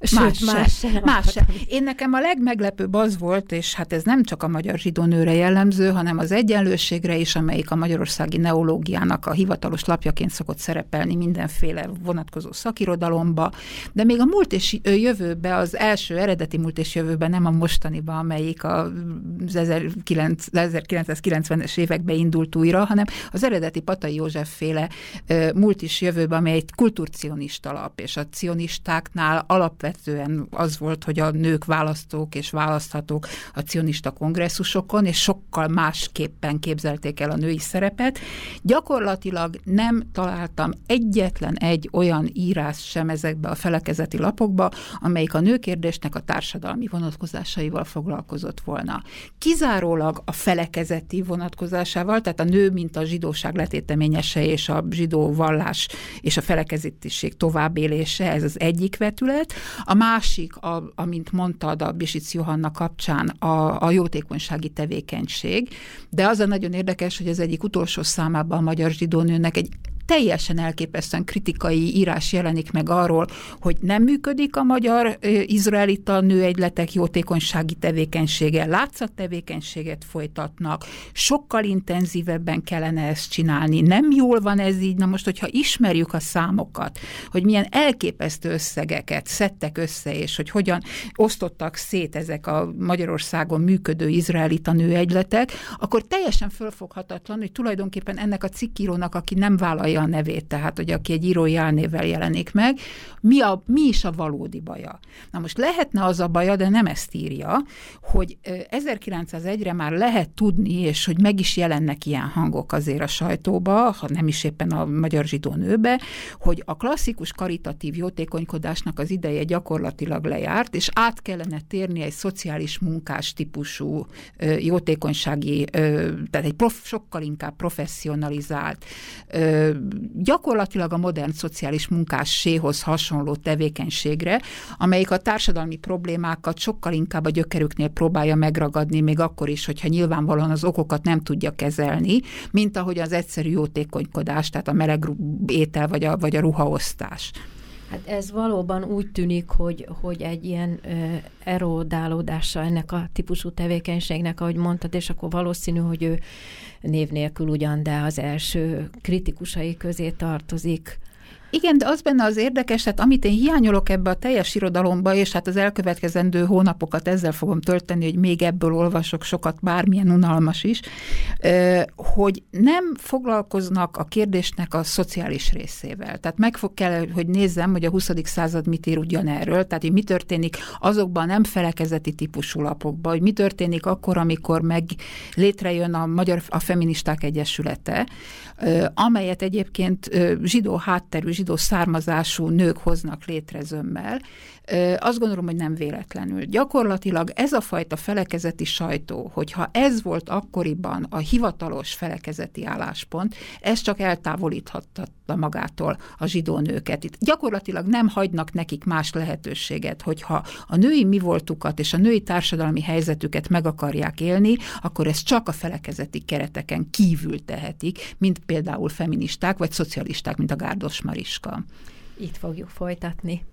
Sőt, más, más se. Más se. Én nekem a legmeglepőbb az volt, és hát ez nem csak a magyar zsidó nőre jellemző, hanem az egyenlőségre is, amelyik a magyarországi neológiának a hivatalos lapjaként szokott szerepelni mindenféle vonatkozó szakirodalomba, de még a múlt és jövőbe, az első eredeti múlt és jövőben, nem a mostaniba, amelyik az 1990-es években indult újra, hanem az eredeti Patai József féle múlt és jövőbe, amely egy kulturcionista lap, és a cionistáknál alapvetően alapvetően az volt, hogy a nők választók és választhatók a cionista kongresszusokon, és sokkal másképpen képzelték el a női szerepet. Gyakorlatilag nem találtam egyetlen egy olyan írás sem ezekbe a felekezeti lapokba, amelyik a nőkérdésnek a társadalmi vonatkozásaival foglalkozott volna. Kizárólag a felekezeti vonatkozásával, tehát a nő, mint a zsidóság letéteményese és a zsidó vallás és a felekezetiség továbbélése, ez az egyik vetület. A másik, a, amint mondtad a Bisic Johanna kapcsán, a, a jótékonysági tevékenység, de az a nagyon érdekes, hogy az egyik utolsó számában a magyar zsidónőnek egy teljesen elképesztően kritikai írás jelenik meg arról, hogy nem működik a magyar izraelita nőegyletek jótékonysági tevékenysége, látszattevékenységet folytatnak, sokkal intenzívebben kellene ezt csinálni, nem jól van ez így, na most, hogyha ismerjük a számokat, hogy milyen elképesztő összegeket szedtek össze, és hogy hogyan osztottak szét ezek a Magyarországon működő izraelita nőegyletek, akkor teljesen fölfoghatatlan, hogy tulajdonképpen ennek a cikkírónak, aki nem vállalja a nevét, tehát hogy aki egy írói álnévvel jelenik meg, mi, a, mi is a valódi baja. Na most lehetne az a baja, de nem ezt írja, hogy 1901-re már lehet tudni, és hogy meg is jelennek ilyen hangok azért a sajtóba, ha nem is éppen a magyar zsidó nőbe, hogy a klasszikus karitatív jótékonykodásnak az ideje gyakorlatilag lejárt, és át kellene térni egy szociális munkás típusú jótékonysági, tehát egy prof, sokkal inkább professzionalizált, gyakorlatilag a modern szociális munkásséhoz hasonló tevékenységre, amelyik a társadalmi problémákat sokkal inkább a gyökerüknél próbálja megragadni, még akkor is, hogyha nyilvánvalóan az okokat nem tudja kezelni, mint ahogy az egyszerű jótékonykodás, tehát a meleg étel vagy a, vagy a ruhaosztás. Hát ez valóban úgy tűnik, hogy, hogy egy ilyen ö, erodálódása ennek a típusú tevékenységnek, ahogy mondtad, és akkor valószínű, hogy ő név nélkül ugyan, de az első kritikusai közé tartozik igen, de az benne az érdekes, hát amit én hiányolok ebbe a teljes irodalomba, és hát az elkövetkezendő hónapokat ezzel fogom tölteni, hogy még ebből olvasok sokat, bármilyen unalmas is, hogy nem foglalkoznak a kérdésnek a szociális részével. Tehát meg fog kell, hogy nézzem, hogy a 20. század mit ír ugyanerről, tehát hogy mi történik azokban a nem felekezeti típusú lapokban, hogy mi történik akkor, amikor meg létrejön a Magyar a Feministák Egyesülete, amelyet egyébként zsidó hátterű, zsidó származású nők hoznak létre zömmel, azt gondolom, hogy nem véletlenül. Gyakorlatilag ez a fajta felekezeti sajtó, hogyha ez volt akkoriban a hivatalos felekezeti álláspont, ez csak eltávolíthatta magától a zsidó nőket. Itt gyakorlatilag nem hagynak nekik más lehetőséget, hogyha a női mi voltukat és a női társadalmi helyzetüket meg akarják élni, akkor ez csak a felekezeti kereteken kívül tehetik, mint például feministák vagy szocialisták, mint a Gárdos Mariska. Itt fogjuk folytatni.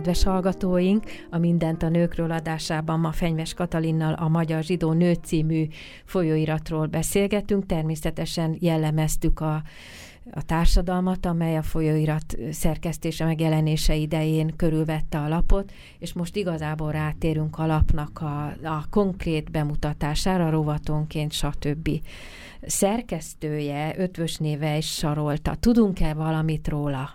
Kedves hallgatóink! A Mindent a nőkről adásában ma Fenyves Katalinnal a Magyar Zsidó Nő című folyóiratról beszélgetünk. Természetesen jellemeztük a a társadalmat, amely a folyóirat szerkesztése megjelenése idején körülvette a lapot, és most igazából rátérünk a lapnak a, a konkrét bemutatására, rovatonként, stb. Szerkesztője, ötvös néve is sarolta. Tudunk-e valamit róla?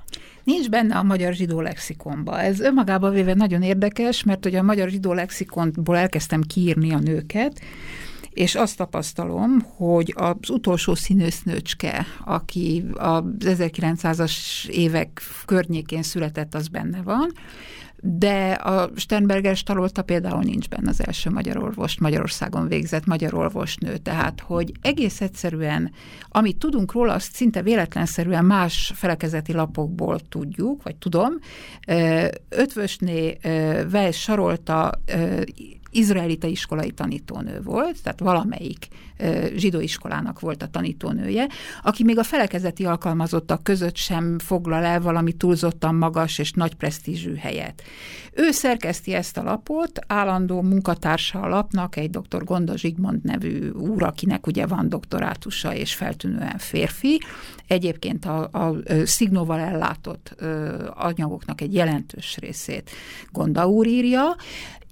Nincs benne a magyar zsidó lexikonba. Ez önmagában véve nagyon érdekes, mert hogy a magyar zsidó lexikonból elkezdtem kiírni a nőket, és azt tapasztalom, hogy az utolsó színésznőcske, aki az 1900-as évek környékén született, az benne van, de a Sternberger Starolta például nincs benne az első magyar orvos, Magyarországon végzett magyar orvosnő, tehát hogy egész egyszerűen, amit tudunk róla, azt szinte véletlenszerűen más felekezeti lapokból tudjuk, vagy tudom. Ötvösné Weiss Sarolta izraelita iskolai tanítónő volt, tehát valamelyik zsidó iskolának volt a tanítónője, aki még a felekezeti alkalmazottak között sem foglal el valami túlzottan magas és nagy presztízsű helyet. Ő szerkeszti ezt a lapot, állandó munkatársa a lapnak, egy dr. Gonda Zsigmond nevű úr, akinek ugye van doktorátusa és feltűnően férfi. Egyébként a, a szignóval ellátott anyagoknak egy jelentős részét Gonda úr írja,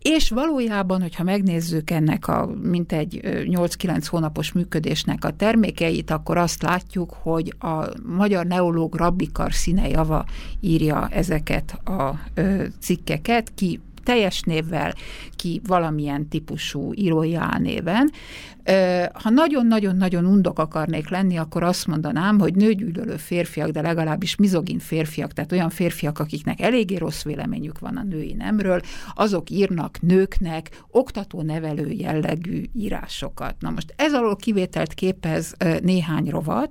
és valójában, hogyha megnézzük ennek a mintegy 8-9 hónapos működésnek a termékeit, akkor azt látjuk, hogy a magyar neológ Rabbikar színejava írja ezeket a cikkeket, ki teljes névvel, ki valamilyen típusú írói álnéven. Ha nagyon-nagyon-nagyon undok akarnék lenni, akkor azt mondanám, hogy nőgyűlölő férfiak, de legalábbis mizogin férfiak, tehát olyan férfiak, akiknek eléggé rossz véleményük van a női nemről, azok írnak nőknek oktató-nevelő jellegű írásokat. Na most ez alól kivételt képez néhány rovat,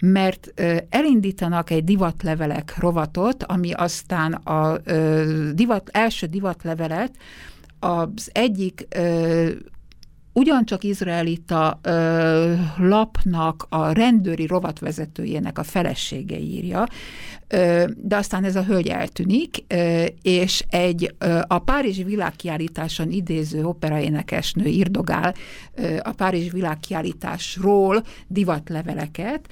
mert elindítanak egy divatlevelek rovatot, ami aztán a divat, első divatlevelet az egyik ugyancsak izraelita ö, lapnak a rendőri rovatvezetőjének a felesége írja, ö, de aztán ez a hölgy eltűnik, ö, és egy ö, a Párizsi világkiállításon idéző operaénekesnő írdogál ö, a Párizsi világkiállításról divatleveleket,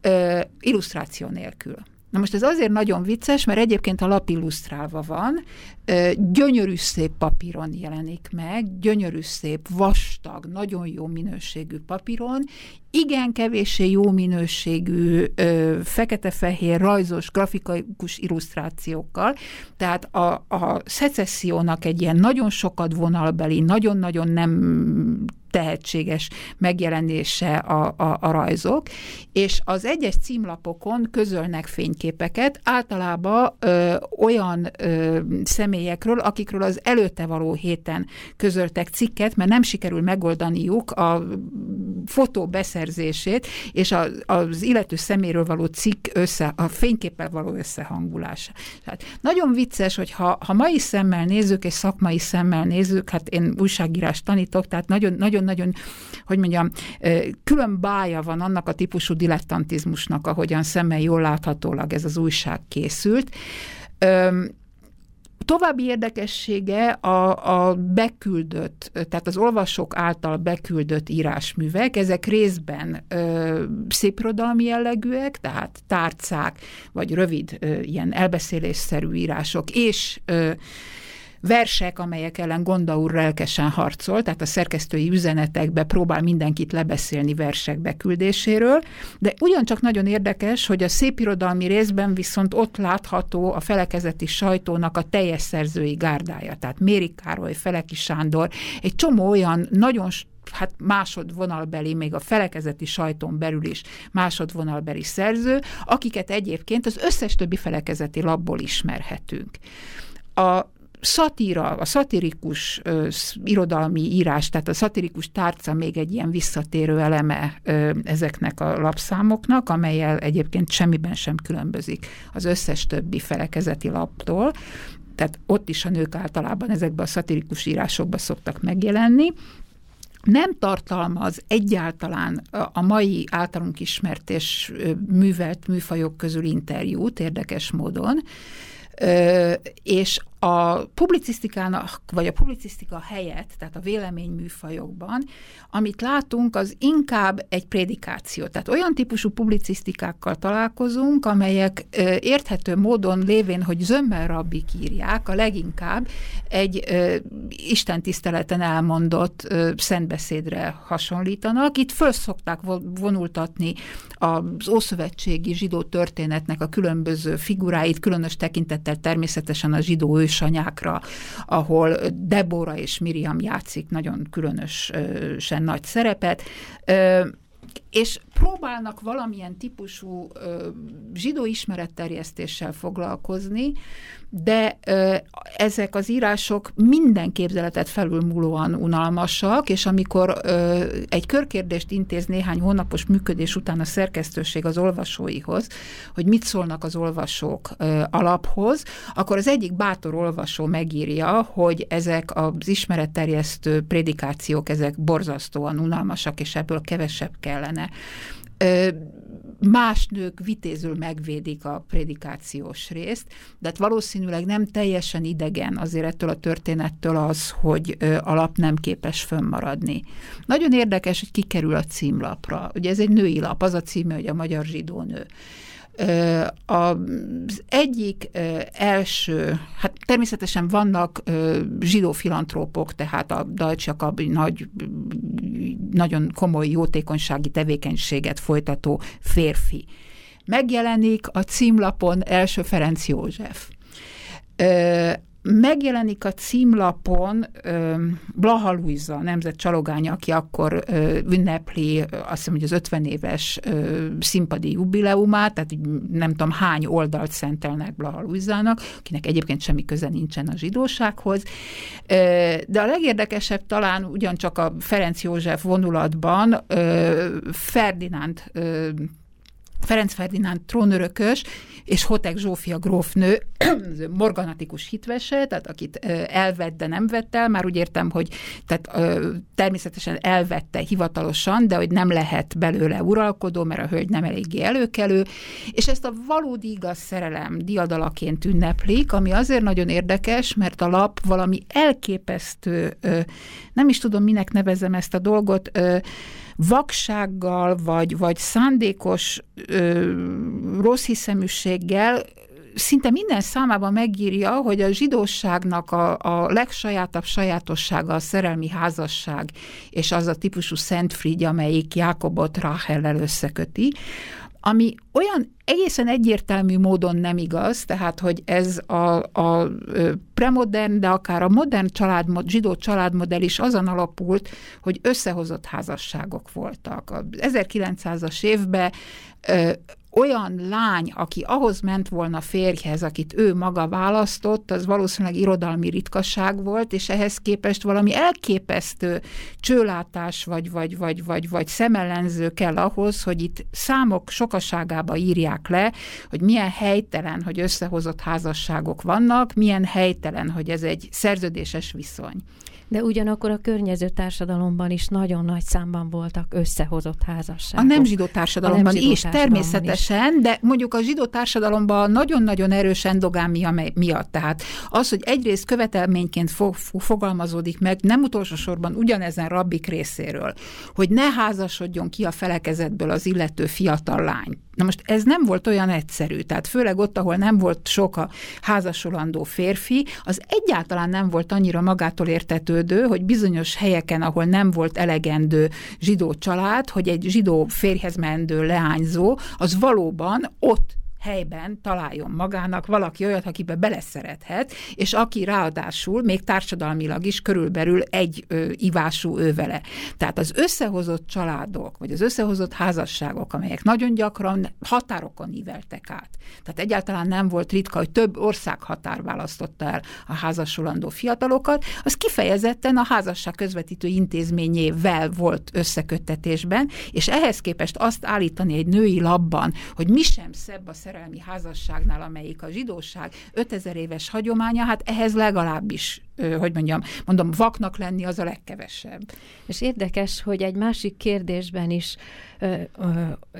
ö, illusztráció nélkül. Na most ez azért nagyon vicces, mert egyébként a lap illusztrálva van, gyönyörű szép papíron jelenik meg, gyönyörű szép, vastag, nagyon jó minőségű papíron, igen kevéssé jó minőségű fekete-fehér rajzos, grafikus illusztrációkkal, tehát a, a szecessziónak egy ilyen nagyon sokat vonalbeli, nagyon-nagyon nem tehetséges megjelenése a, a, a rajzok, és az egyes címlapokon közölnek fényképeket, általában ö, olyan ö, személyekről, akikről az előtte való héten közöltek cikket, mert nem sikerül megoldaniuk a fotó beszerzését, és a, az illető szeméről való cikk össze, a fényképpel való összehangulása. Tehát nagyon vicces, hogy ha, ha mai szemmel nézzük, és szakmai szemmel nézzük, hát én újságírás tanítok, tehát nagyon, nagyon nagyon-nagyon, hogy mondjam, külön bája van annak a típusú dilettantizmusnak, ahogyan szemmel jól láthatólag ez az újság készült. További érdekessége a, a beküldött, tehát az olvasók által beküldött írásművek, ezek részben ö, szépirodalmi jellegűek, tehát tárcák, vagy rövid ö, ilyen elbeszélésszerű írások, és ö, versek, amelyek ellen Gonda úr lelkesen harcol, tehát a szerkesztői üzenetekbe próbál mindenkit lebeszélni versek beküldéséről, de ugyancsak nagyon érdekes, hogy a szépirodalmi részben viszont ott látható a felekezeti sajtónak a teljes szerzői gárdája, tehát Méri Károly, Feleki Sándor, egy csomó olyan nagyon hát másodvonalbeli, még a felekezeti sajton belül is másodvonalbeli szerző, akiket egyébként az összes többi felekezeti labból ismerhetünk. A szatíra, a szatirikus ö, irodalmi írás, tehát a szatirikus tárca még egy ilyen visszatérő eleme ö, ezeknek a lapszámoknak, amelyel egyébként semmiben sem különbözik az összes többi felekezeti laptól. Tehát ott is a nők általában ezekben a szatirikus írásokban szoktak megjelenni nem tartalmaz egyáltalán a mai általunk ismert és művelt műfajok közül interjút érdekes módon, és a publicisztikának, vagy a publicisztika helyett, tehát a véleményműfajokban, amit látunk, az inkább egy prédikáció. Tehát olyan típusú publicisztikákkal találkozunk, amelyek ö, érthető módon lévén, hogy zömmel rabbik írják, a leginkább egy ö, istentiszteleten elmondott ö, szentbeszédre hasonlítanak. Itt föl szokták vonultatni az Ószövetségi zsidó történetnek a különböző figuráit, különös tekintettel természetesen a zsidó ősanyákra, ahol Debora és Miriam játszik nagyon különösen nagy szerepet. És próbálnak valamilyen típusú ö, zsidó ismeretterjesztéssel foglalkozni, de ö, ezek az írások minden képzeletet felülmúlóan unalmasak, és amikor ö, egy körkérdést intéz néhány hónapos működés után a szerkesztőség az olvasóihoz, hogy mit szólnak az olvasók ö, alaphoz, akkor az egyik bátor olvasó megírja, hogy ezek az ismeretterjesztő prédikációk, ezek borzasztóan unalmasak, és ebből kevesebb kellene más nők vitézül megvédik a prédikációs részt, de hát valószínűleg nem teljesen idegen azért ettől a történettől az, hogy alap nem képes fönnmaradni. Nagyon érdekes, hogy kikerül a címlapra. Ugye ez egy női lap, az a címe, hogy a magyar zsidó nő. Az egyik első, hát természetesen vannak zsidó filantrópok, tehát a Deutsche Jakab nagy, nagyon komoly jótékonysági tevékenységet folytató férfi. Megjelenik a címlapon első Ferenc József megjelenik a címlapon Blaha Luisa, nemzet csalogánya, aki akkor ünnepli azt hiszem, hogy az 50 éves színpadi jubileumát, tehát nem tudom hány oldalt szentelnek Blaha Luisának, akinek egyébként semmi köze nincsen a zsidósághoz. De a legérdekesebb talán ugyancsak a Ferenc József vonulatban Ferdinánd Ferenc Ferdinánd trónörökös, és Hotek Zsófia grófnő, morganatikus hitvese, tehát akit elvett, de nem vett el, már úgy értem, hogy tehát, természetesen elvette hivatalosan, de hogy nem lehet belőle uralkodó, mert a hölgy nem eléggé előkelő, és ezt a valódi igaz szerelem diadalaként ünneplik, ami azért nagyon érdekes, mert a lap valami elképesztő, nem is tudom, minek nevezem ezt a dolgot, vaksággal, vagy, vagy szándékos ö, rossz hiszeműséggel szinte minden számában megírja, hogy a zsidóságnak a, a legsajátabb sajátossága a szerelmi házasság, és az a típusú Szentfrigy, amelyik Jákobot Ráhellel összeköti, ami olyan egészen egyértelmű módon nem igaz, tehát, hogy ez a, a premodern, de akár a modern családmod, zsidó családmodell is azon alapult, hogy összehozott házasságok voltak. A 1900-as évben olyan lány, aki ahhoz ment volna férjhez, akit ő maga választott, az valószínűleg irodalmi ritkaság volt, és ehhez képest valami elképesztő csőlátás vagy, vagy, vagy, vagy, vagy szemellenző kell ahhoz, hogy itt számok sokaságába írják le, hogy milyen helytelen, hogy összehozott házasságok vannak, milyen helytelen, hogy ez egy szerződéses viszony. De ugyanakkor a környező társadalomban is nagyon nagy számban voltak összehozott házasságok. A nem zsidó társadalomban nem zsidó is, társadalomban természetesen, is. de mondjuk a zsidó társadalomban nagyon-nagyon erős endogámia miatt. Tehát az, hogy egyrészt követelményként fog, fogalmazódik meg, nem utolsó sorban ugyanezen rabbik részéről, hogy ne házasodjon ki a felekezetből az illető fiatal lány. Na most ez nem volt olyan egyszerű, tehát főleg ott, ahol nem volt sok a házasolandó férfi, az egyáltalán nem volt annyira magától értetődő, hogy bizonyos helyeken, ahol nem volt elegendő zsidó család, hogy egy zsidó férjhez mendő leányzó, az valóban ott helyben találjon magának valaki olyat, akibe beleszerethet, és aki ráadásul még társadalmilag is körülbelül egy ö, ivású ő vele. Tehát az összehozott családok, vagy az összehozott házasságok, amelyek nagyon gyakran határokon íveltek át. Tehát egyáltalán nem volt ritka, hogy több ország határ választotta el a házasulandó fiatalokat, az kifejezetten a házasság közvetítő intézményével volt összeköttetésben, és ehhez képest azt állítani egy női labban, hogy mi sem szebb a szerelmi házasságnál, amelyik a zsidóság 5000 éves hagyománya, hát ehhez legalábbis hogy mondjam, mondom, vaknak lenni az a legkevesebb. És érdekes, hogy egy másik kérdésben is ö, ö,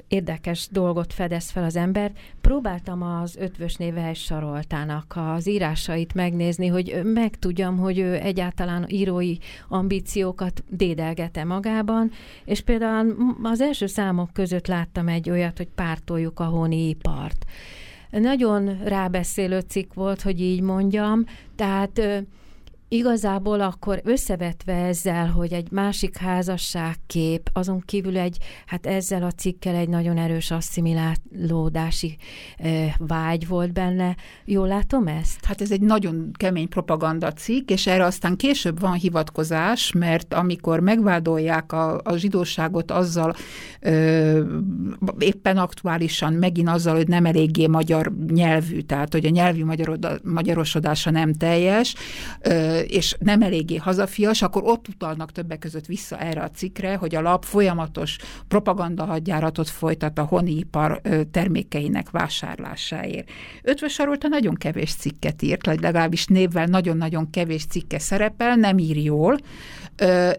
érdekes dolgot fedez fel az ember. Próbáltam az ötvös néve Saroltának az írásait megnézni, hogy megtudjam, hogy ő egyáltalán írói ambíciókat dédelgete magában, és például az első számok között láttam egy olyat, hogy pártoljuk a honi ipart. Nagyon rábeszélő cikk volt, hogy így mondjam, tehát igazából akkor összevetve ezzel, hogy egy másik házasságkép, azon kívül egy, hát ezzel a cikkel egy nagyon erős asszimilálódási e, vágy volt benne. Jól látom ezt? Hát ez egy nagyon kemény propaganda cikk, és erre aztán később van hivatkozás, mert amikor megvádolják a, a zsidóságot azzal, ö, éppen aktuálisan megint azzal, hogy nem eléggé magyar nyelvű, tehát hogy a nyelvi magyarosodása nem teljes, ö, és nem eléggé hazafias, akkor ott utalnak többek között vissza erre a cikkre, hogy a lap folyamatos propaganda hadjáratot folytat a honipar termékeinek vásárlásáért. Ötvös Sarolta nagyon kevés cikket írt, legalábbis névvel nagyon-nagyon kevés cikke szerepel, nem ír jól,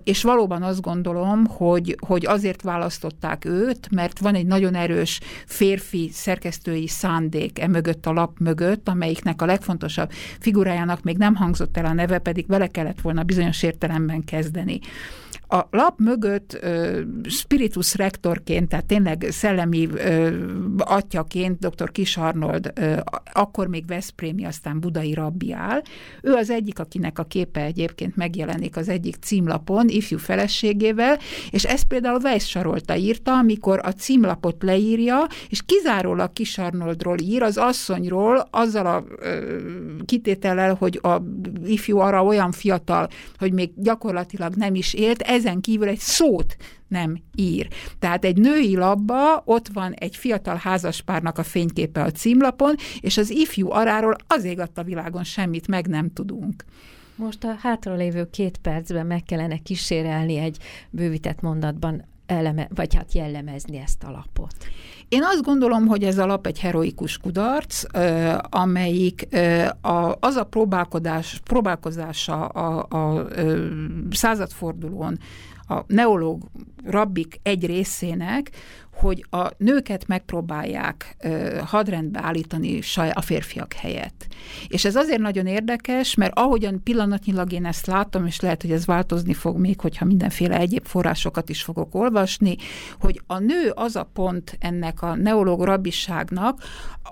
és valóban azt gondolom, hogy, hogy azért választották őt, mert van egy nagyon erős férfi szerkesztői szándék e mögött a lap mögött, amelyiknek a legfontosabb figurájának még nem hangzott el a neve, pedig vele kellett volna bizonyos értelemben kezdeni. A lap mögött uh, spiritus rektorként, tehát tényleg szellemi uh, atyaként dr. Kis akkor még Veszprémi, aztán budai rabbi áll. Ő az egyik, akinek a képe egyébként megjelenik az egyik címlapon, ifjú feleségével, és ezt például Weiss Sarolta írta, amikor a címlapot leírja, és kizárólag Kis Arnoldról ír, az asszonyról, azzal a uh, kitétellel, hogy a ifjú arra olyan fiatal, hogy még gyakorlatilag nem is élt, ez ezen kívül egy szót nem ír. Tehát egy női labba, ott van egy fiatal házaspárnak a fényképe a címlapon, és az ifjú aráról az ég a világon semmit meg nem tudunk. Most a hátralévő két percben meg kellene kísérelni egy bővített mondatban eleme, vagy hát jellemezni ezt a lapot. Én azt gondolom, hogy ez a lap egy heroikus kudarc, amelyik az a próbálkozás, próbálkozása a, a századfordulón a neológ rabbik egy részének, hogy a nőket megpróbálják uh, hadrendbe állítani a férfiak helyett. És ez azért nagyon érdekes, mert ahogyan pillanatnyilag én ezt látom, és lehet, hogy ez változni fog még, hogyha mindenféle egyéb forrásokat is fogok olvasni, hogy a nő az a pont ennek a neológ rabbiságnak,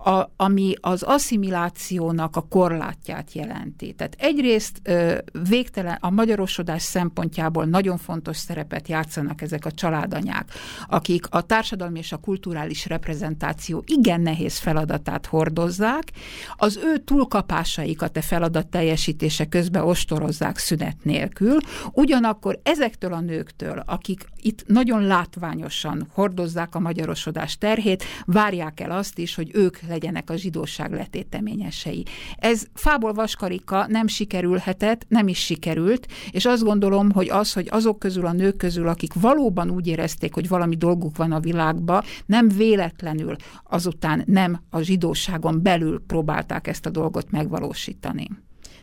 a, ami az asszimilációnak a korlátját jelenti. Tehát egyrészt uh, végtelen a magyarosodás szempontjából nagyon fontos szerepet játszanak ezek a családanyák, akik a társadalmi társadalmi és a kulturális reprezentáció igen nehéz feladatát hordozzák, az ő túlkapásaikat a feladat teljesítése közben ostorozzák szünet nélkül, ugyanakkor ezektől a nőktől, akik itt nagyon látványosan hordozzák a magyarosodás terhét, várják el azt is, hogy ők legyenek a zsidóság letéteményesei. Ez fából vaskarika nem sikerülhetett, nem is sikerült, és azt gondolom, hogy az, hogy azok közül a nők közül, akik valóban úgy érezték, hogy valami dolguk van a világ világba, nem véletlenül azután nem a zsidóságon belül próbálták ezt a dolgot megvalósítani.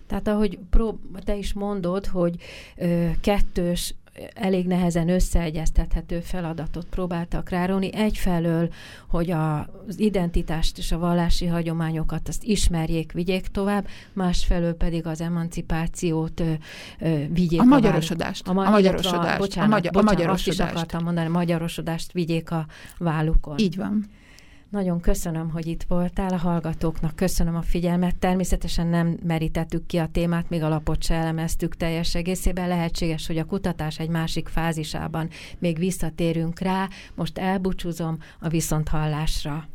Tehát ahogy prób- te is mondod, hogy ö, kettős elég nehezen összeegyeztethető feladatot próbáltak rároni. Egyfelől, hogy a, az identitást és a vallási hagyományokat azt ismerjék, vigyék tovább, másfelől pedig az emancipációt ö, ö, vigyék a magyarosodást. A, ma, a magyarosodást. A, bocsánat, a, magyar, bocsánat, a magyarosodást. Azt is akartam mondani, a magyarosodást vigyék a vállukon. Így van. Nagyon köszönöm, hogy itt voltál a hallgatóknak, köszönöm a figyelmet. Természetesen nem merítettük ki a témát, még a lapot se elemeztük teljes egészében. Lehetséges, hogy a kutatás egy másik fázisában még visszatérünk rá. Most elbúcsúzom a viszonthallásra.